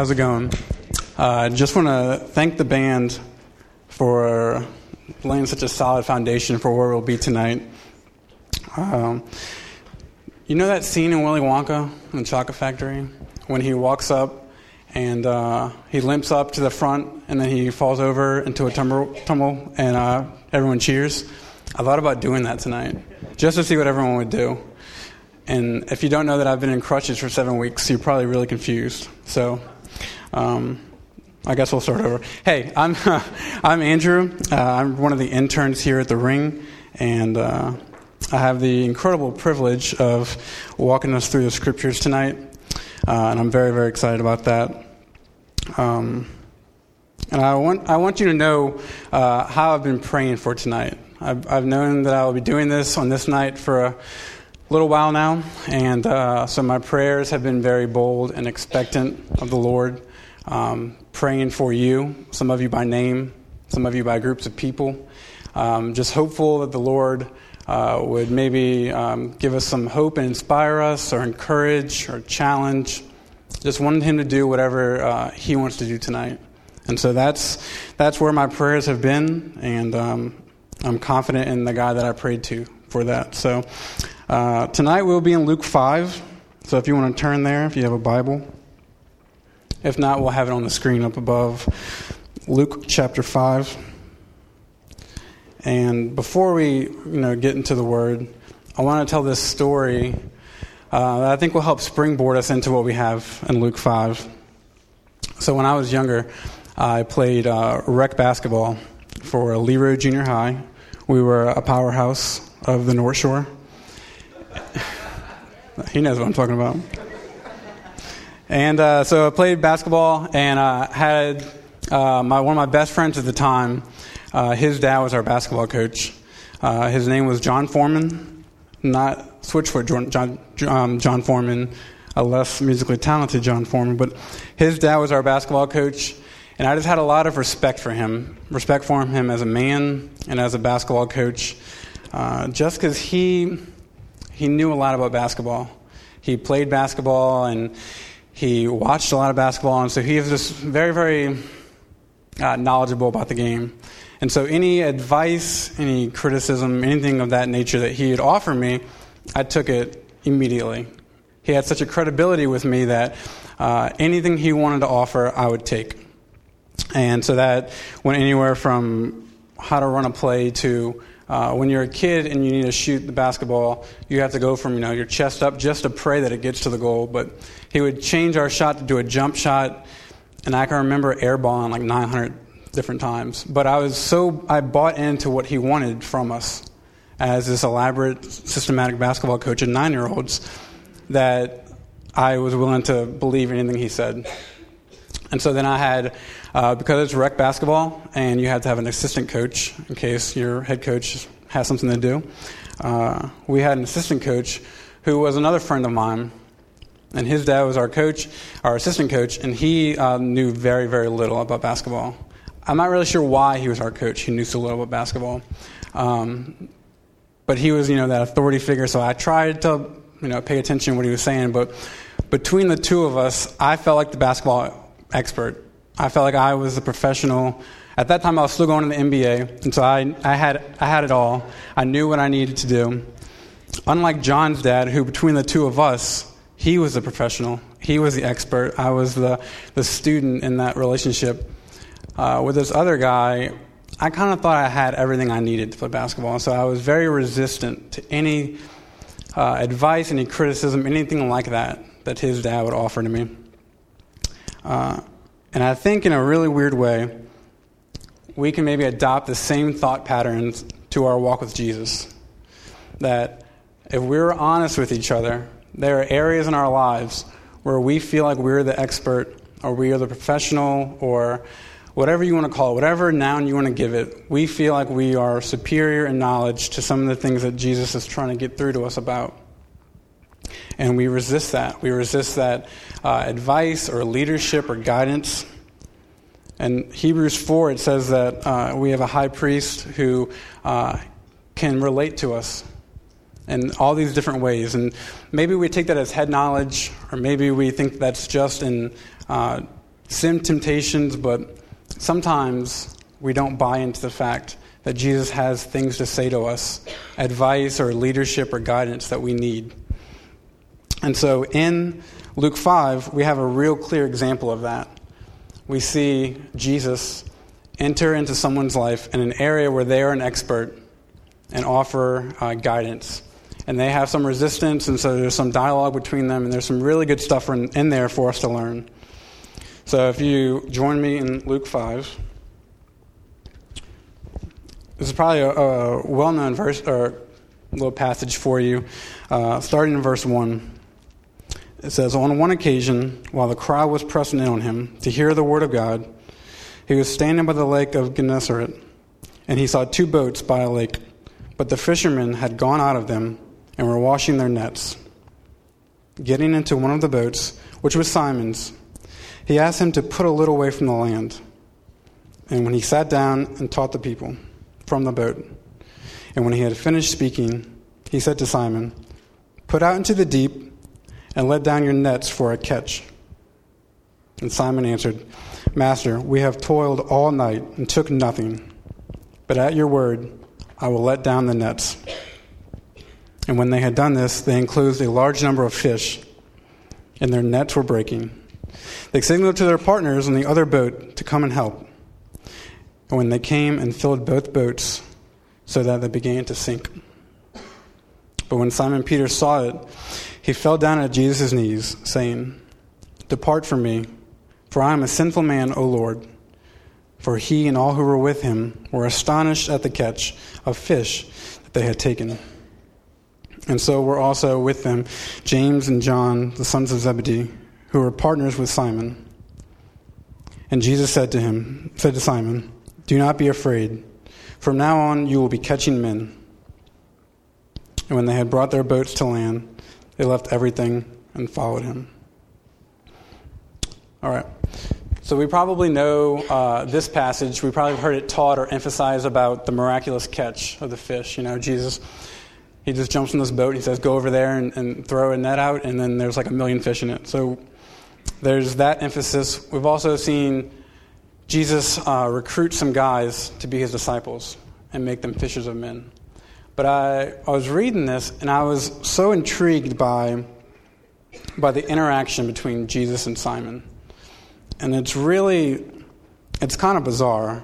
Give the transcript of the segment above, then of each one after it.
How's it going? I uh, just want to thank the band for laying such a solid foundation for where we'll be tonight. Um, you know that scene in Willy Wonka in the Chocolate Factory when he walks up and uh, he limps up to the front and then he falls over into a tumble, tumble and uh, everyone cheers? I thought about doing that tonight just to see what everyone would do. And if you don't know that I've been in crutches for seven weeks, you're probably really confused. So, um, I guess we'll start over. Hey, I'm I'm Andrew. Uh, I'm one of the interns here at the Ring, and uh, I have the incredible privilege of walking us through the scriptures tonight, uh, and I'm very very excited about that. Um, and I want I want you to know uh, how I've been praying for tonight. I've, I've known that I will be doing this on this night for a little while now, and uh, so my prayers have been very bold and expectant of the Lord, um, praying for you, some of you by name, some of you by groups of people, um, just hopeful that the Lord uh, would maybe um, give us some hope and inspire us, or encourage, or challenge. Just wanted Him to do whatever uh, He wants to do tonight. And so that's, that's where my prayers have been, and um, I'm confident in the guy that I prayed to for that. So uh, tonight we'll be in Luke 5. So if you want to turn there, if you have a Bible. If not, we'll have it on the screen up above. Luke chapter 5. And before we you know, get into the word, I want to tell this story uh, that I think will help springboard us into what we have in Luke 5. So when I was younger, I played uh, rec basketball for Lee Road Junior High. We were a powerhouse of the North Shore. He knows what I'm talking about. And uh, so I played basketball and uh, had uh, my, one of my best friends at the time. Uh, his dad was our basketball coach. Uh, his name was John Foreman, not Switchfoot John, John, um, John Foreman, a less musically talented John Foreman, but his dad was our basketball coach. And I just had a lot of respect for him, respect for him as a man and as a basketball coach, uh, just because he he knew a lot about basketball. He played basketball and he watched a lot of basketball, and so he was just very, very uh, knowledgeable about the game. And so, any advice, any criticism, anything of that nature that he would offer me, I took it immediately. He had such a credibility with me that uh, anything he wanted to offer, I would take. And so that went anywhere from how to run a play to uh, when you're a kid and you need to shoot the basketball, you have to go from you know your chest up just to pray that it gets to the goal. But he would change our shot to do a jump shot, and I can remember airballing like 900 different times. But I was so I bought into what he wanted from us as this elaborate, systematic basketball coach of nine-year-olds that I was willing to believe anything he said. And so then I had, uh, because it's rec basketball, and you had to have an assistant coach in case your head coach has something to do. Uh, we had an assistant coach who was another friend of mine, and his dad was our coach, our assistant coach, and he uh, knew very, very little about basketball. I'm not really sure why he was our coach. He knew so little about basketball, um, but he was, you know, that authority figure. So I tried to, you know, pay attention to what he was saying. But between the two of us, I felt like the basketball expert. I felt like I was a professional. At that time, I was still going to the NBA, and so I, I, had, I had it all. I knew what I needed to do. Unlike John's dad, who between the two of us, he was a professional. He was the expert. I was the, the student in that relationship. Uh, with this other guy, I kind of thought I had everything I needed to play basketball, and so I was very resistant to any uh, advice, any criticism, anything like that that his dad would offer to me. Uh, and I think in a really weird way, we can maybe adopt the same thought patterns to our walk with Jesus. That if we're honest with each other, there are areas in our lives where we feel like we're the expert or we are the professional or whatever you want to call it, whatever noun you want to give it, we feel like we are superior in knowledge to some of the things that Jesus is trying to get through to us about. And we resist that. We resist that uh, advice or leadership or guidance. And Hebrews 4, it says that uh, we have a high priest who uh, can relate to us. in all these different ways. And maybe we take that as head knowledge, or maybe we think that's just in uh, sin temptations, but sometimes we don't buy into the fact that Jesus has things to say to us, advice or leadership or guidance that we need. And so in Luke 5, we have a real clear example of that. We see Jesus enter into someone's life in an area where they are an expert and offer uh, guidance. And they have some resistance, and so there's some dialogue between them, and there's some really good stuff in, in there for us to learn. So if you join me in Luke 5. This is probably a, a well known verse or little passage for you, uh, starting in verse 1. It says, On one occasion, while the crowd was pressing in on him to hear the word of God, he was standing by the lake of Gennesaret, and he saw two boats by a lake, but the fishermen had gone out of them and were washing their nets. Getting into one of the boats, which was Simon's, he asked him to put a little way from the land. And when he sat down and taught the people, from the boat. And when he had finished speaking, he said to Simon, Put out into the deep and let down your nets for a catch. And Simon answered, Master, we have toiled all night and took nothing, but at your word I will let down the nets. And when they had done this, they enclosed a large number of fish, and their nets were breaking. They signaled to their partners in the other boat to come and help. And when they came and filled both boats, so that they began to sink. But when Simon Peter saw it, he fell down at Jesus' knees, saying, Depart from me, for I am a sinful man, O Lord. For he and all who were with him were astonished at the catch of fish that they had taken. And so were also with them James and John, the sons of Zebedee, who were partners with Simon. And Jesus said to him, said to Simon, do not be afraid. From now on, you will be catching men. And when they had brought their boats to land, they left everything and followed him. All right. So we probably know uh, this passage. We probably heard it taught or emphasized about the miraculous catch of the fish. You know, Jesus, he just jumps in this boat. and He says, "Go over there and, and throw a net out," and then there's like a million fish in it. So there's that emphasis. We've also seen Jesus uh, recruits some guys to be his disciples and make them fishers of men. But I, I was reading this and I was so intrigued by, by the interaction between Jesus and Simon. And it's really, it's kind of bizarre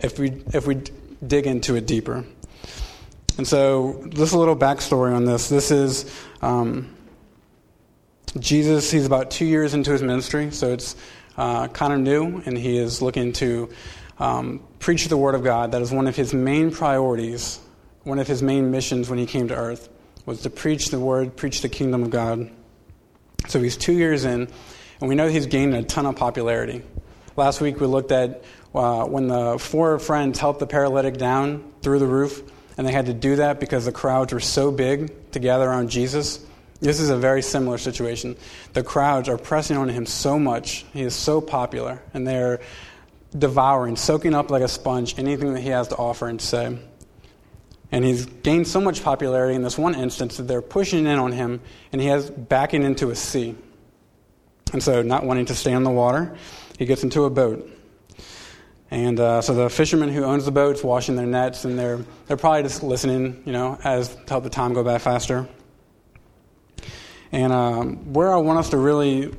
if we, if we dig into it deeper. And so, just a little backstory on this. This is um, Jesus, he's about two years into his ministry, so it's uh, kind of new, and he is looking to um, preach the Word of God. That is one of his main priorities, one of his main missions when he came to earth, was to preach the Word, preach the kingdom of God. So he's two years in, and we know he's gained a ton of popularity. Last week we looked at uh, when the four friends helped the paralytic down through the roof, and they had to do that because the crowds were so big to gather around Jesus. This is a very similar situation. The crowds are pressing on him so much. He is so popular, and they're devouring, soaking up like a sponge anything that he has to offer and say. And he's gained so much popularity in this one instance that they're pushing in on him, and he has backing into a sea. And so, not wanting to stay on the water, he gets into a boat. And uh, so the fisherman who owns the boat's washing their nets, and they're, they're probably just listening, you know, as to help the time go by faster. And um, where I want us to really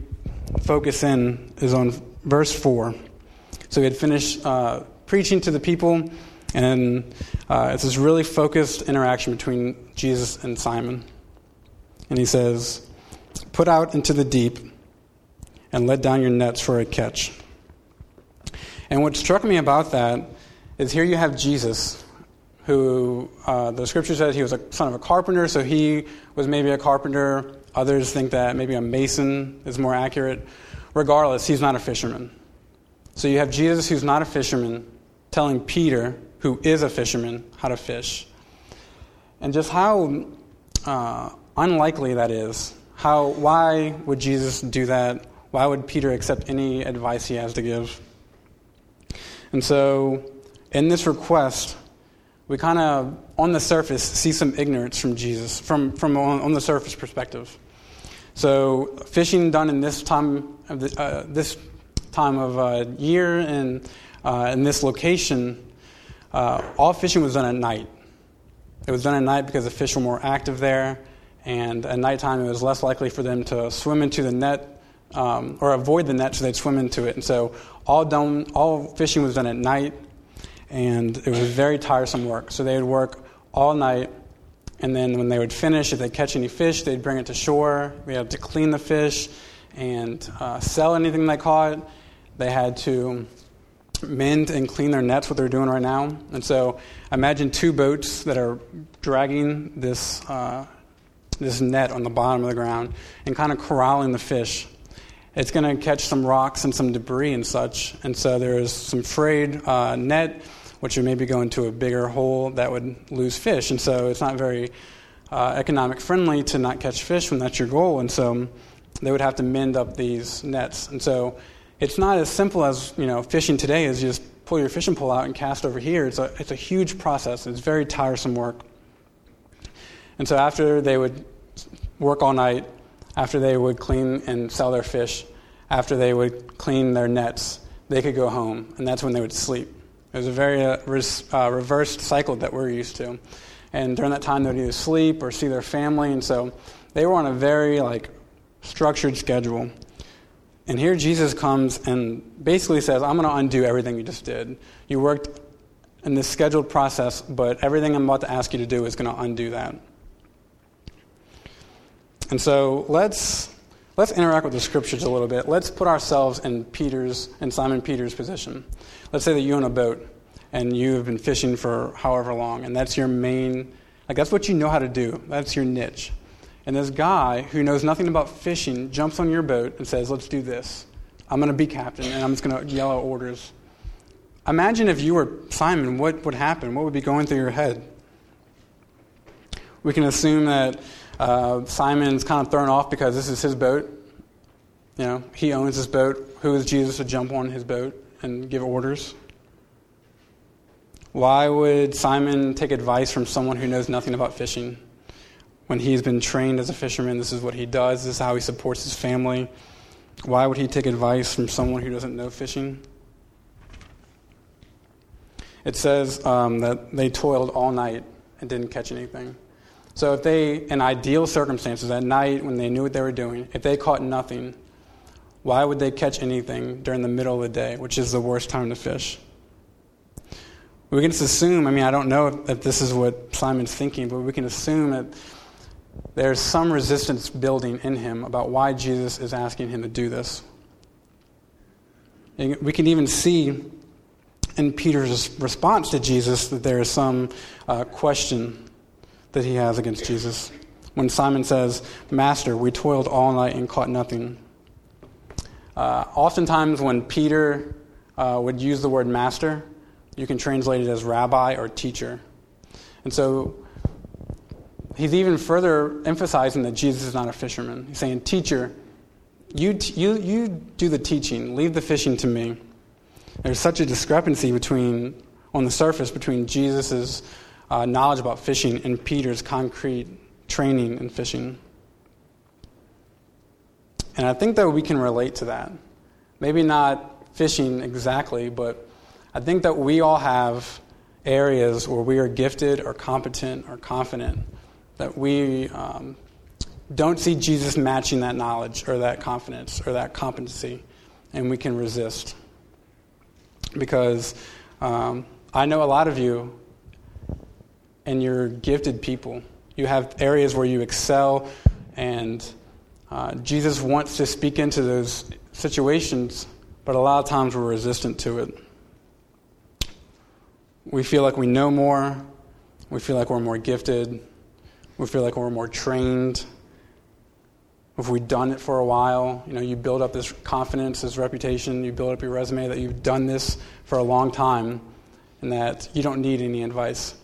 focus in is on verse 4. So he had finished uh, preaching to the people, and uh, it's this really focused interaction between Jesus and Simon. And he says, Put out into the deep and let down your nets for a catch. And what struck me about that is here you have Jesus, who uh, the scripture says he was a son of a carpenter, so he was maybe a carpenter Others think that maybe a mason is more accurate. Regardless, he's not a fisherman. So you have Jesus, who's not a fisherman, telling Peter, who is a fisherman, how to fish. And just how uh, unlikely that is. How, why would Jesus do that? Why would Peter accept any advice he has to give? And so, in this request, we kind of, on the surface, see some ignorance from Jesus, from, from on, on the surface perspective. So, fishing done in this time of the, uh, this time of uh, year and uh, in this location, uh, all fishing was done at night. It was done at night because the fish were more active there, and at nighttime it was less likely for them to swim into the net um, or avoid the net, so they'd swim into it. And so, all done, all fishing was done at night and it was very tiresome work. So they would work all night, and then when they would finish, if they catch any fish, they'd bring it to shore. We had to clean the fish and uh, sell anything they caught. They had to mend and clean their nets, what they're doing right now. And so imagine two boats that are dragging this, uh, this net on the bottom of the ground and kind of corralling the fish it's going to catch some rocks and some debris and such. And so there is some frayed uh, net which would maybe go into a bigger hole that would lose fish. And so it's not very uh, economic friendly to not catch fish when that's your goal. And so they would have to mend up these nets. And so it's not as simple as you know fishing today is just pull your fishing pole out and cast over here. It's a, it's a huge process. It's very tiresome work. And so after they would work all night, after they would clean and sell their fish, after they would clean their nets, they could go home, and that's when they would sleep. It was a very uh, res, uh, reversed cycle that we're used to. And during that time, they would either sleep or see their family. And so they were on a very like structured schedule. And here Jesus comes and basically says, I'm going to undo everything you just did. You worked in this scheduled process, but everything I'm about to ask you to do is going to undo that. And so let's, let's interact with the scriptures a little bit. Let's put ourselves in Peter's and Simon Peter's position let's say that you own a boat and you've been fishing for however long, and that's your main, like that's what you know how to do. That's your niche. And this guy who knows nothing about fishing jumps on your boat and says, Let's do this. I'm going to be captain, and I'm just going to yell out orders. Imagine if you were Simon, what would happen? What would be going through your head? We can assume that uh, Simon's kind of thrown off because this is his boat. You know, he owns his boat. Who is Jesus to jump on his boat? and give orders? Why would Simon take advice from someone who knows nothing about fishing? When he's been trained as a fisherman, this is what he does, this is how he supports his family. Why would he take advice from someone who doesn't know fishing? It says um, that they toiled all night and didn't catch anything. So, if they, in ideal circumstances, at night when they knew what they were doing, if they caught nothing, why would they catch anything during the middle of the day, which is the worst time to fish? We can just assume, I mean, I don't know if this is what Simon's thinking, but we can assume that there's some resistance building in him about why Jesus is asking him to do this. We can even see in Peter's response to Jesus that there is some uh, question that he has against Jesus. When Simon says, Master, we toiled all night and caught nothing. Uh, oftentimes, when Peter uh, would use the word master, you can translate it as rabbi or teacher. And so he's even further emphasizing that Jesus is not a fisherman. He's saying, Teacher, you, t- you, you do the teaching, leave the fishing to me. There's such a discrepancy between, on the surface, between Jesus' uh, knowledge about fishing and Peter's concrete training in fishing. And I think that we can relate to that. Maybe not fishing exactly, but I think that we all have areas where we are gifted or competent or confident that we um, don't see Jesus matching that knowledge or that confidence or that competency, and we can resist. Because um, I know a lot of you, and you're gifted people. You have areas where you excel and uh, Jesus wants to speak into those situations, but a lot of times we're resistant to it. We feel like we know more, we feel like we're more gifted, we feel like we're more trained. If we've done it for a while, you know, you build up this confidence, this reputation, you build up your resume that you've done this for a long time and that you don't need any advice.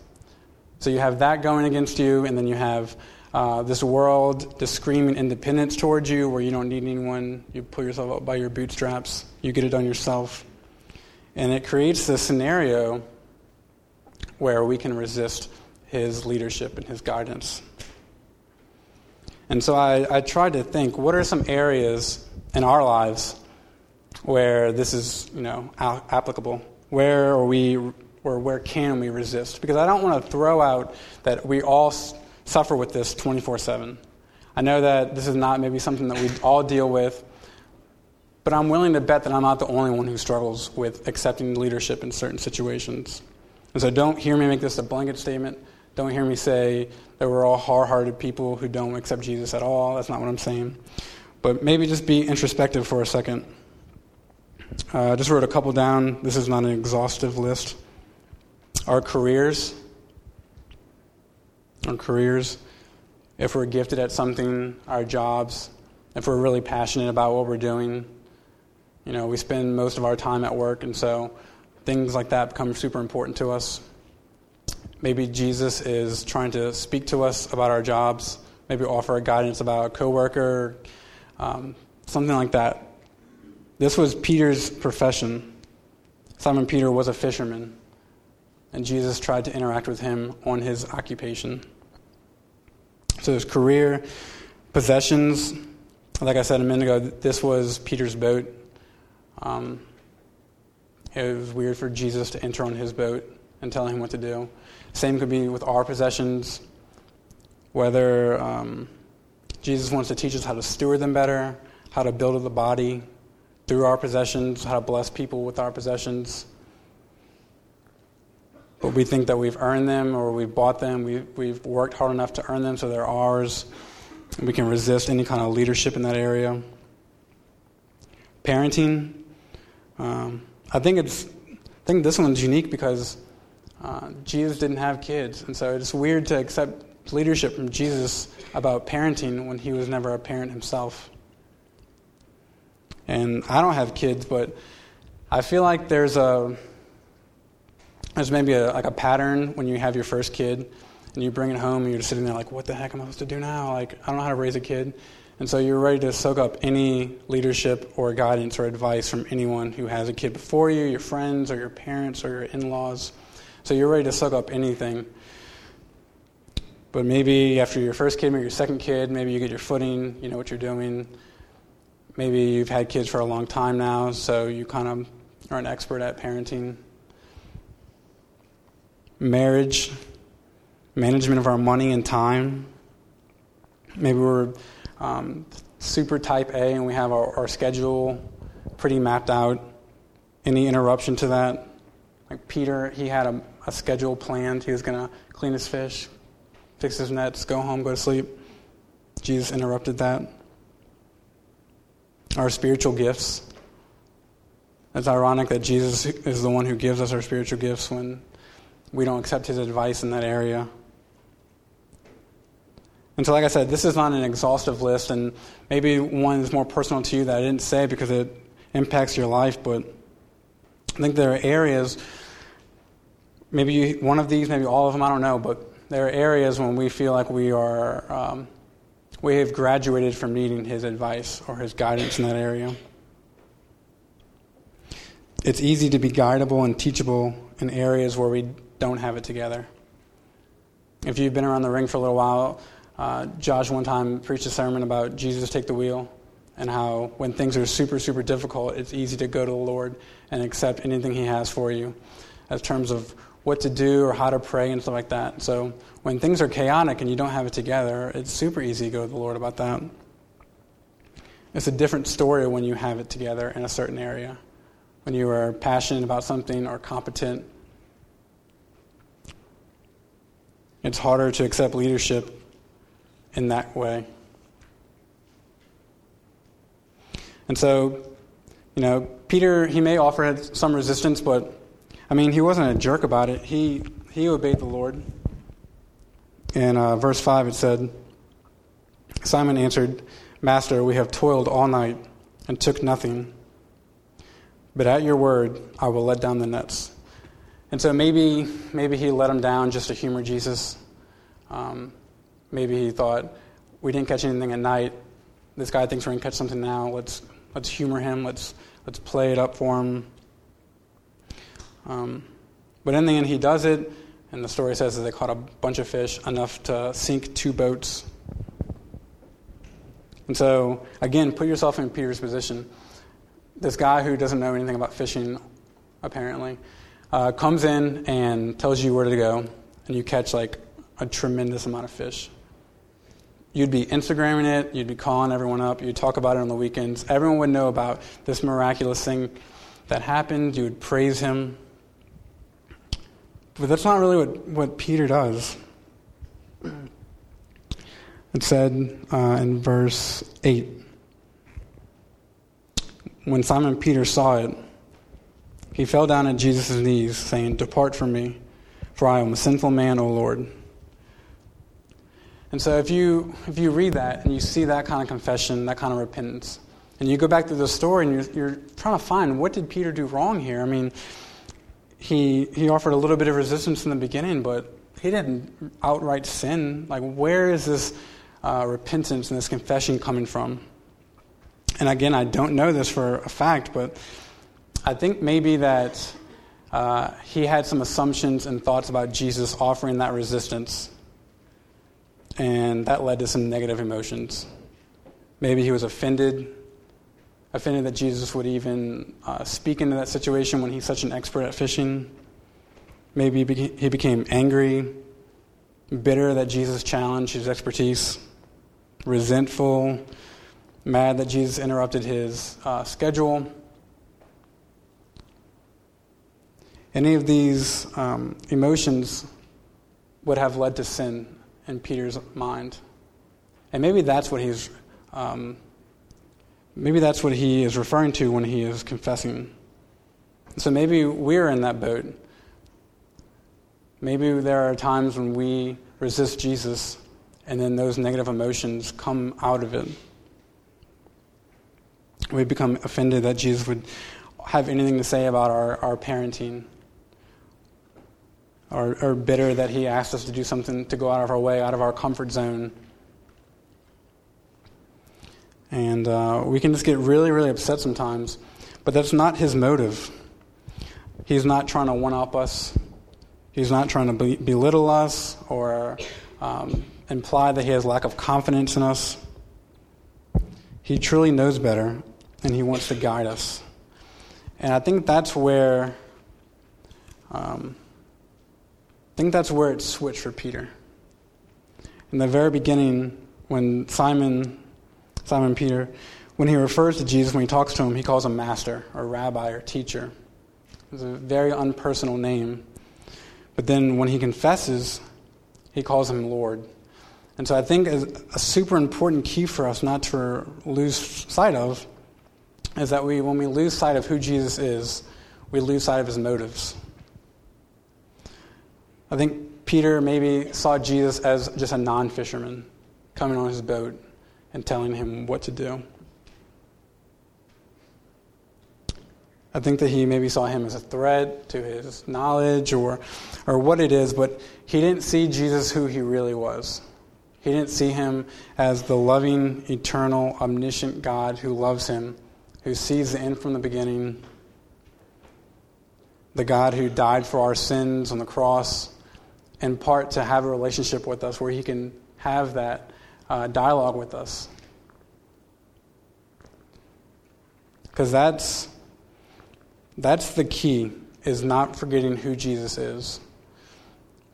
So you have that going against you, and then you have uh, this world, the screaming independence towards you, where you don't need anyone. You pull yourself up by your bootstraps. You get it done yourself. And it creates this scenario where we can resist his leadership and his guidance. And so I, I tried to think what are some areas in our lives where this is you know, applicable? Where are we, or where can we resist? Because I don't want to throw out that we all suffer with this 24 7. I know that this is not maybe something that we all deal with, but I'm willing to bet that I'm not the only one who struggles with accepting leadership in certain situations. And so don't hear me make this a blanket statement. Don't hear me say that we're all hard hearted people who don't accept Jesus at all. That's not what I'm saying. But maybe just be introspective for a second. Uh, I just wrote a couple down. This is not an exhaustive list. Our careers. Our careers. If we're gifted at something, our jobs, if we're really passionate about what we're doing. You know, we spend most of our time at work, and so things like that become super important to us. Maybe Jesus is trying to speak to us about our jobs, maybe offer guidance about a coworker, um, something like that. This was Peter's profession. Simon Peter was a fisherman, and Jesus tried to interact with him on his occupation. So his career, possessions, like I said a minute ago, this was Peter's boat. Um, it was weird for Jesus to enter on his boat and telling him what to do. Same could be with our possessions, whether um, Jesus wants to teach us how to steward them better, how to build the body through our possessions, how to bless people with our possessions. But we think that we've earned them or we've bought them, we, we've worked hard enough to earn them so they're ours. We can resist any kind of leadership in that area. Parenting, um, I think it's I think this one's unique because uh, Jesus didn't have kids, and so it's weird to accept leadership from Jesus about parenting when he was never a parent himself. And I don't have kids, but I feel like there's a there's maybe a, like a pattern when you have your first kid and you bring it home and you're just sitting there like, what the heck am I supposed to do now? Like, I don't know how to raise a kid. And so you're ready to soak up any leadership or guidance or advice from anyone who has a kid before you, your friends or your parents or your in laws. So you're ready to suck up anything. But maybe after your first kid, maybe your second kid, maybe you get your footing, you know what you're doing. Maybe you've had kids for a long time now, so you kind of are an expert at parenting. Marriage, management of our money and time. Maybe we're um, super type A and we have our, our schedule pretty mapped out. Any interruption to that? Like Peter, he had a, a schedule planned. He was going to clean his fish, fix his nets, go home, go to sleep. Jesus interrupted that. Our spiritual gifts. It's ironic that Jesus is the one who gives us our spiritual gifts when we don't accept his advice in that area. And so, like I said, this is not an exhaustive list, and maybe one is more personal to you that I didn't say because it impacts your life, but I think there are areas, maybe one of these, maybe all of them, I don't know, but there are areas when we feel like we are, um, we have graduated from needing his advice or his guidance in that area. It's easy to be guidable and teachable in areas where we don't have it together. If you've been around the ring for a little while, uh, Josh one time preached a sermon about Jesus take the wheel and how when things are super, super difficult, it's easy to go to the Lord and accept anything He has for you as terms of what to do or how to pray and stuff like that. So when things are chaotic and you don't have it together, it's super easy to go to the Lord about that. It's a different story when you have it together in a certain area. When you are passionate about something or competent, it's harder to accept leadership in that way. And so, you know, Peter, he may offer some resistance, but I mean, he wasn't a jerk about it. He, he obeyed the Lord. In uh, verse 5, it said, Simon answered, Master, we have toiled all night and took nothing. But at your word, I will let down the nets. And so maybe, maybe he let him down just to humor Jesus. Um, Maybe he thought, we didn't catch anything at night. This guy thinks we're going to catch something now. Let's, let's humor him. Let's, let's play it up for him. Um, but in the end, he does it. And the story says that they caught a bunch of fish, enough to sink two boats. And so, again, put yourself in Peter's position. This guy who doesn't know anything about fishing, apparently, uh, comes in and tells you where to go, and you catch like a tremendous amount of fish. You'd be Instagramming it, you'd be calling everyone up, you'd talk about it on the weekends. Everyone would know about this miraculous thing that happened, you would praise him. But that's not really what, what Peter does. It said uh, in verse 8 When Simon Peter saw it, he fell down at Jesus' knees, saying, Depart from me, for I am a sinful man, O Lord. And so if you, if you read that and you see that kind of confession, that kind of repentance, and you go back to the story and you're, you're trying to find what did Peter do wrong here? I mean, he, he offered a little bit of resistance in the beginning, but he didn't outright sin. Like, where is this uh, repentance and this confession coming from? And again, I don't know this for a fact, but I think maybe that uh, he had some assumptions and thoughts about Jesus offering that resistance, and that led to some negative emotions. Maybe he was offended, offended that Jesus would even uh, speak into that situation when he's such an expert at fishing. Maybe he became angry, bitter that Jesus challenged his expertise, resentful, mad that Jesus interrupted his uh, schedule Any of these um, emotions would have led to sin in Peter's mind. And maybe that's what he's um, maybe that's what he is referring to when he is confessing. So maybe we're in that boat. Maybe there are times when we resist Jesus and then those negative emotions come out of it. We become offended that Jesus would have anything to say about our, our parenting or, or bitter that He asked us to do something to go out of our way, out of our comfort zone. And uh, we can just get really, really upset sometimes. But that's not His motive. He's not trying to one up us, He's not trying to be- belittle us or um, imply that He has lack of confidence in us. He truly knows better, and He wants to guide us. And I think that's where. Um, I think that's where it switched for Peter. In the very beginning, when Simon, Simon Peter, when he refers to Jesus, when he talks to him, he calls him master or rabbi or teacher. It's a very unpersonal name. But then when he confesses, he calls him Lord. And so I think a super important key for us not to lose sight of is that we, when we lose sight of who Jesus is, we lose sight of his motives. I think Peter maybe saw Jesus as just a non fisherman coming on his boat and telling him what to do. I think that he maybe saw him as a threat to his knowledge or, or what it is, but he didn't see Jesus who he really was. He didn't see him as the loving, eternal, omniscient God who loves him, who sees the end from the beginning, the God who died for our sins on the cross in part to have a relationship with us where he can have that uh, dialogue with us. Because that's, that's the key, is not forgetting who Jesus is.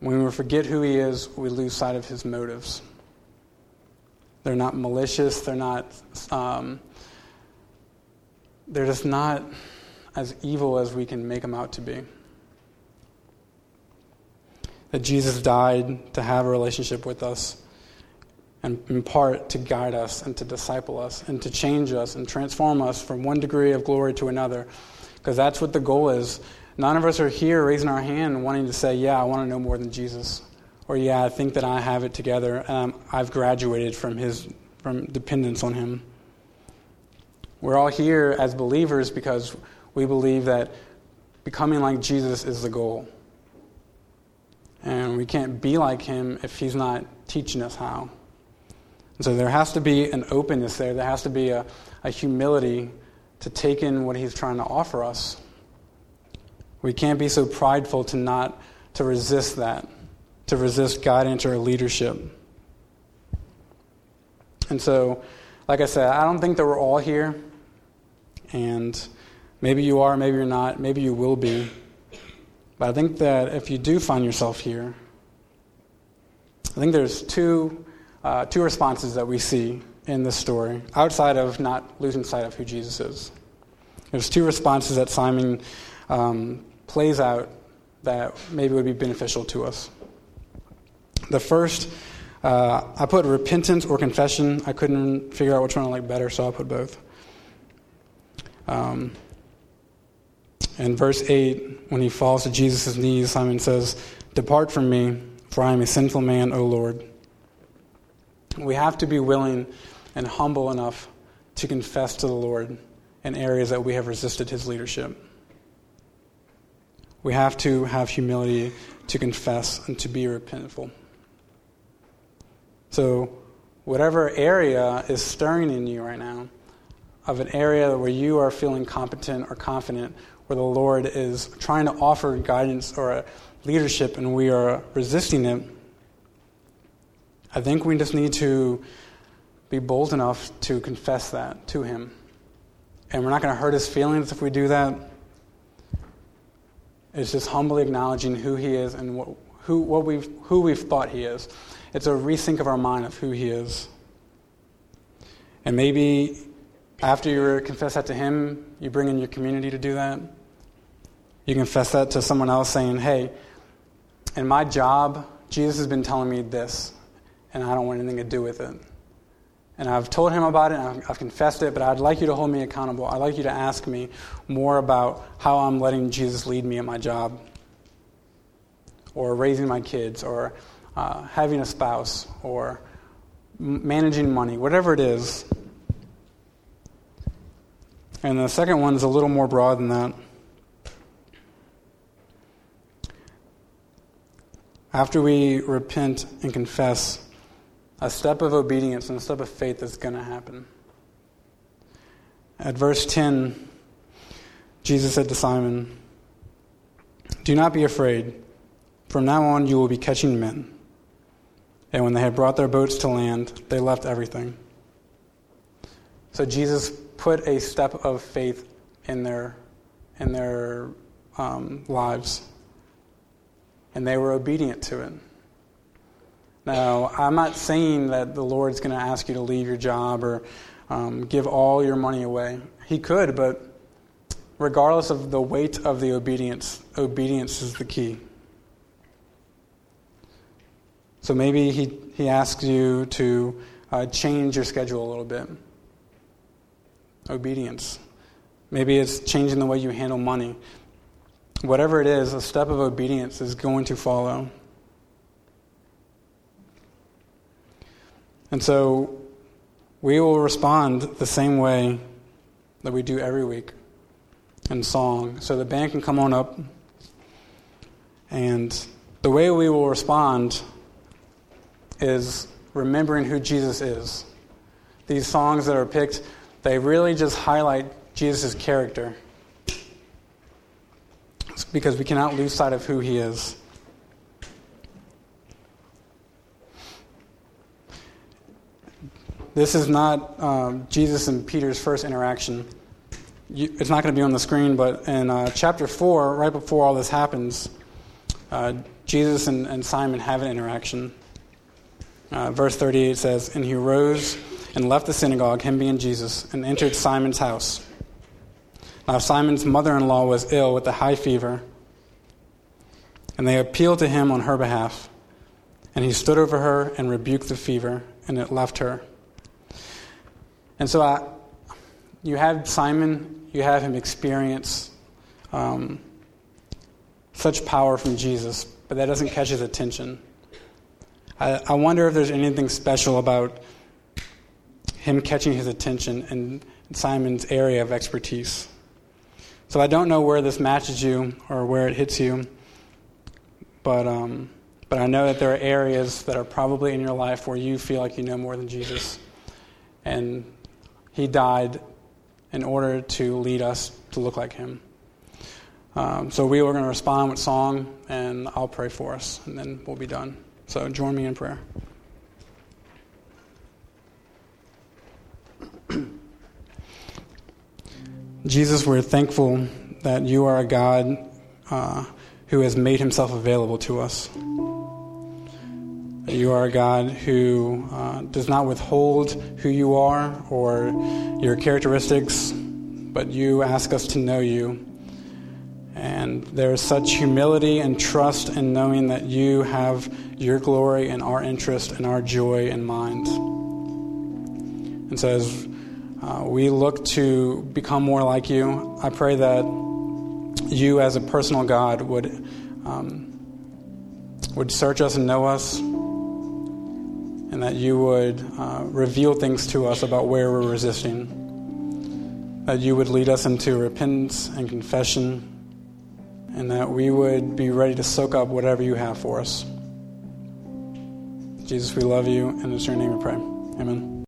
When we forget who he is, we lose sight of his motives. They're not malicious, they're not, um, they're just not as evil as we can make them out to be that Jesus died to have a relationship with us and in part to guide us and to disciple us and to change us and transform us from one degree of glory to another. Because that's what the goal is. None of us are here raising our hand wanting to say, Yeah, I want to know more than Jesus. Or, Yeah, I think that I have it together um, and i have graduated from, his, from dependence on Him. We're all here as believers because we believe that becoming like Jesus is the goal. And we can't be like him if he's not teaching us how. And so there has to be an openness there. There has to be a, a humility to take in what he's trying to offer us. We can't be so prideful to not to resist that, to resist guidance or leadership. And so, like I said, I don't think that we're all here. And maybe you are, maybe you're not, maybe you will be. But I think that if you do find yourself here, I think there's two, uh, two responses that we see in this story, outside of not losing sight of who Jesus is. There's two responses that Simon um, plays out that maybe would be beneficial to us. The first, uh, I put repentance or confession. I couldn't figure out which one I like better, so I put both. Um, in verse 8, when he falls to Jesus' knees, Simon says, Depart from me, for I am a sinful man, O Lord. We have to be willing and humble enough to confess to the Lord in areas that we have resisted his leadership. We have to have humility to confess and to be repentful. So, whatever area is stirring in you right now, of an area where you are feeling competent or confident, where the Lord is trying to offer guidance or leadership and we are resisting it, I think we just need to be bold enough to confess that to Him. And we're not going to hurt His feelings if we do that. It's just humbly acknowledging who He is and what, who, what we've, who we've thought He is. It's a rethink of our mind of who He is. And maybe after you confess that to Him, you bring in your community to do that. You confess that to someone else saying, hey, in my job, Jesus has been telling me this, and I don't want anything to do with it. And I've told him about it, I've, I've, confessed it, but I'd like you to hold me accountable. I'd like you to ask me more about how I'm letting Jesus lead me at my job, or raising my kids, or uh, having a spouse, or managing money, whatever it is. And the second one is a little more broad than that. After we repent and confess, a step of obedience and a step of faith is going to happen. At verse 10, Jesus said to Simon, Do not be afraid. From now on, you will be catching men. And when they had brought their boats to land, they left everything. So Jesus put a step of faith in their, in their um, lives, and they were obedient to it. Now, I'm not saying that the Lord's going to ask you to leave your job or um, give all your money away. He could, but regardless of the weight of the obedience, obedience is the key. So maybe he, he asks you to uh, change your schedule a little bit. Obedience. Maybe it's changing the way you handle money. Whatever it is, a step of obedience is going to follow. And so we will respond the same way that we do every week in song. So the band can come on up. And the way we will respond is remembering who Jesus is. These songs that are picked, they really just highlight Jesus' character. It's because we cannot lose sight of who he is. This is not um, Jesus and Peter's first interaction. You, it's not going to be on the screen, but in uh, chapter 4, right before all this happens, uh, Jesus and, and, Simon have an interaction. Uh, verse 38 says, And he rose and left the synagogue, him being Jesus, and entered Simon's house. Now, Simon's mother in law was ill with a high fever, and they appealed to him on her behalf. And he stood over her and rebuked the fever, and it left her and so I, you have Simon, you have him experience um, such power from Jesus, but that doesn't catch his attention. I, I wonder if there's anything special about him catching his attention in Simon's area of expertise. So I don't know where this matches you or where it hits you, but, um, but I know that there are areas that are probably in your life where you feel like you know more than Jesus. And he died in order to lead us to look like him. Um, so we are going to respond with song, and I'll pray for us, and then we'll be done. So join me in prayer. Jesus, we're thankful that you are a God uh, who has made himself available to us. You are a God who uh, does not withhold who you are or your characteristics, but you ask us to know you. And there is such humility and trust in knowing that you have your glory and our interest and our joy in mind. And so, as uh, we look to become more like you, I pray that you, as a personal God, would um, would search us and know us and that you would uh, reveal things to us about where we're resisting, that you would lead us into repentance and confession, and that we would be ready to soak up whatever you have for us. Jesus, we love you, and in your name we pray. Amen.